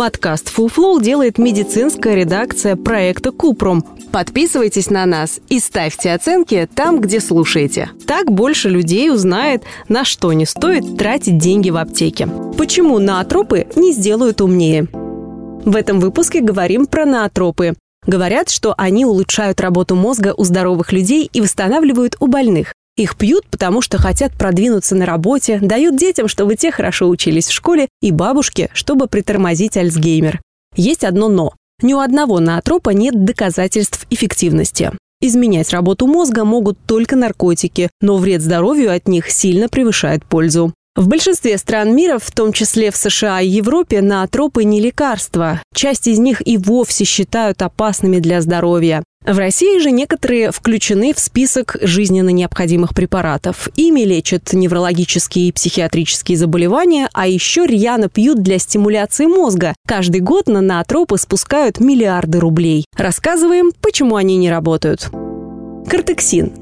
Подкаст Flow делает медицинская редакция проекта Купрум. Подписывайтесь на нас и ставьте оценки там, где слушаете. Так больше людей узнает, на что не стоит тратить деньги в аптеке. Почему наотропы не сделают умнее? В этом выпуске говорим про наотропы. Говорят, что они улучшают работу мозга у здоровых людей и восстанавливают у больных. Их пьют, потому что хотят продвинуться на работе, дают детям, чтобы те хорошо учились в школе, и бабушке, чтобы притормозить Альцгеймер. Есть одно «но». Ни у одного наотропа нет доказательств эффективности. Изменять работу мозга могут только наркотики, но вред здоровью от них сильно превышает пользу. В большинстве стран мира, в том числе в США и Европе, наотропы не лекарства. Часть из них и вовсе считают опасными для здоровья. В России же некоторые включены в список жизненно необходимых препаратов. Ими лечат неврологические и психиатрические заболевания, а еще рьяно пьют для стимуляции мозга. Каждый год на наотропы спускают миллиарды рублей. Рассказываем, почему они не работают. Кортексин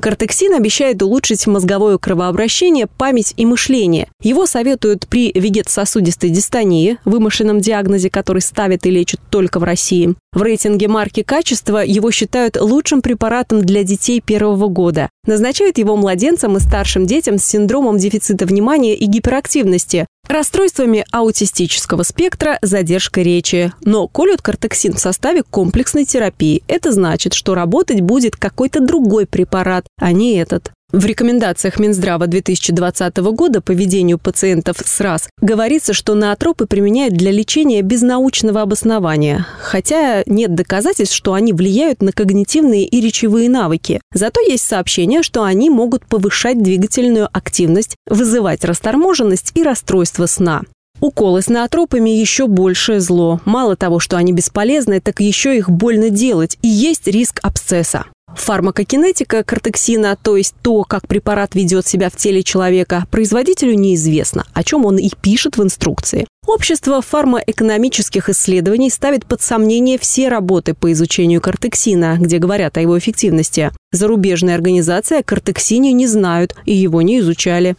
Кортексин обещает улучшить мозговое кровообращение, память и мышление. Его советуют при вегетососудистой дистонии, вымышленном диагнозе, который ставят и лечат только в России. В рейтинге марки качества его считают лучшим препаратом для детей первого года. Назначают его младенцам и старшим детям с синдромом дефицита внимания и гиперактивности, расстройствами аутистического спектра, задержкой речи. Но колют кортексин в составе комплексной терапии. Это значит, что работать будет какой-то другой препарат, а не этот. В рекомендациях Минздрава 2020 года по ведению пациентов с РАС говорится, что наотропы применяют для лечения без научного обоснования, хотя нет доказательств, что они влияют на когнитивные и речевые навыки. Зато есть сообщения, что они могут повышать двигательную активность, вызывать расторможенность и расстройство сна. Уколы с наотропами еще большее зло. Мало того, что они бесполезны, так еще их больно делать, и есть риск абсцесса. Фармакокинетика кортексина, то есть то, как препарат ведет себя в теле человека, производителю неизвестно, о чем он и пишет в инструкции. Общество фармаэкономических исследований ставит под сомнение все работы по изучению кортексина, где говорят о его эффективности. Зарубежные организации о кортексине не знают и его не изучали.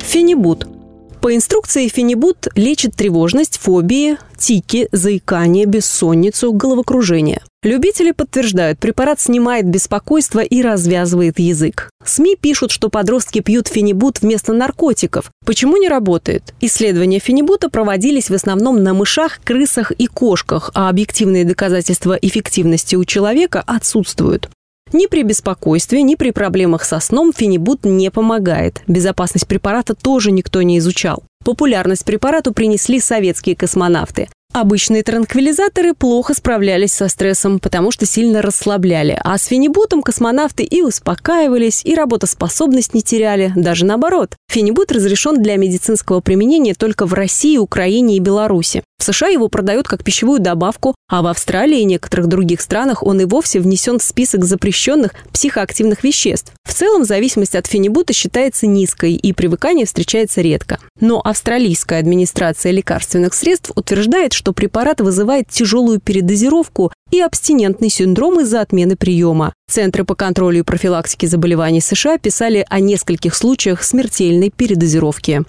Фенибут по инструкции фенибут лечит тревожность, фобии, тики, заикание, бессонницу, головокружение. Любители подтверждают, препарат снимает беспокойство и развязывает язык. СМИ пишут, что подростки пьют фенибут вместо наркотиков. Почему не работает? Исследования фенибута проводились в основном на мышах, крысах и кошках, а объективные доказательства эффективности у человека отсутствуют. Ни при беспокойстве, ни при проблемах со сном фенибут не помогает. Безопасность препарата тоже никто не изучал. Популярность препарату принесли советские космонавты. Обычные транквилизаторы плохо справлялись со стрессом, потому что сильно расслабляли, а с фенибутом космонавты и успокаивались, и работоспособность не теряли, даже наоборот. Фенибут разрешен для медицинского применения только в России, Украине и Беларуси. В США его продают как пищевую добавку, а в Австралии и некоторых других странах он и вовсе внесен в список запрещенных психоактивных веществ. В целом зависимость от фенибута считается низкой и привыкание встречается редко. Но австралийская администрация лекарственных средств утверждает, что препарат вызывает тяжелую передозировку и абстинентный синдром из-за отмены приема. Центры по контролю и профилактике заболеваний США писали о нескольких случаях смертельной передозировки.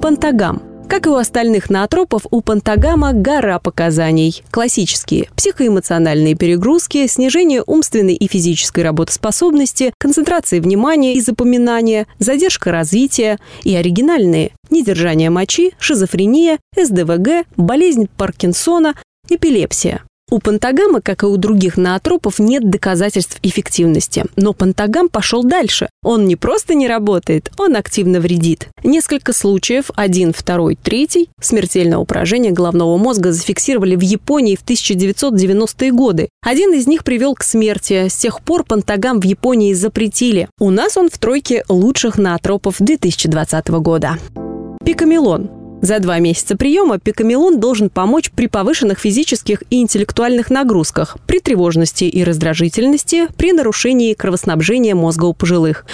Пантагам – как и у остальных наотропов, у пантагама гора показаний. Классические – психоэмоциональные перегрузки, снижение умственной и физической работоспособности, концентрация внимания и запоминания, задержка развития и оригинальные – недержание мочи, шизофрения, СДВГ, болезнь Паркинсона, эпилепсия. У пантагама, как и у других наотропов, нет доказательств эффективности. Но пантагам пошел дальше. Он не просто не работает, он активно вредит. Несколько случаев, один, второй, третий, смертельного поражения головного мозга зафиксировали в Японии в 1990-е годы. Один из них привел к смерти. С тех пор пантагам в Японии запретили. У нас он в тройке лучших наотропов 2020 года. Пикамелон за два месяца приема пикамелон должен помочь при повышенных физических и интеллектуальных нагрузках, при тревожности и раздражительности, при нарушении кровоснабжения мозга у пожилых.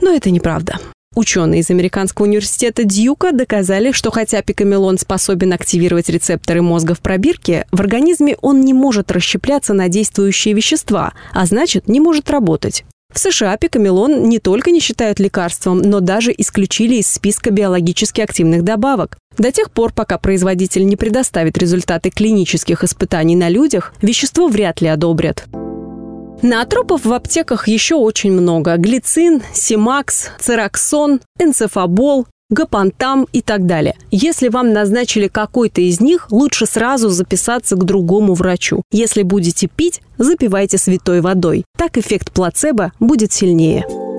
Но это неправда. Ученые из Американского университета Дьюка доказали, что хотя пикамелон способен активировать рецепторы мозга в пробирке, в организме он не может расщепляться на действующие вещества, а значит не может работать. В США пикамелон не только не считают лекарством, но даже исключили из списка биологически активных добавок. До тех пор, пока производитель не предоставит результаты клинических испытаний на людях, вещество вряд ли одобрят. Наотропов в аптеках еще очень много. Глицин, Симакс, Цераксон, Энцефабол, Гапантам и так далее. Если вам назначили какой-то из них, лучше сразу записаться к другому врачу. Если будете пить, запивайте святой водой. Так эффект плацебо будет сильнее.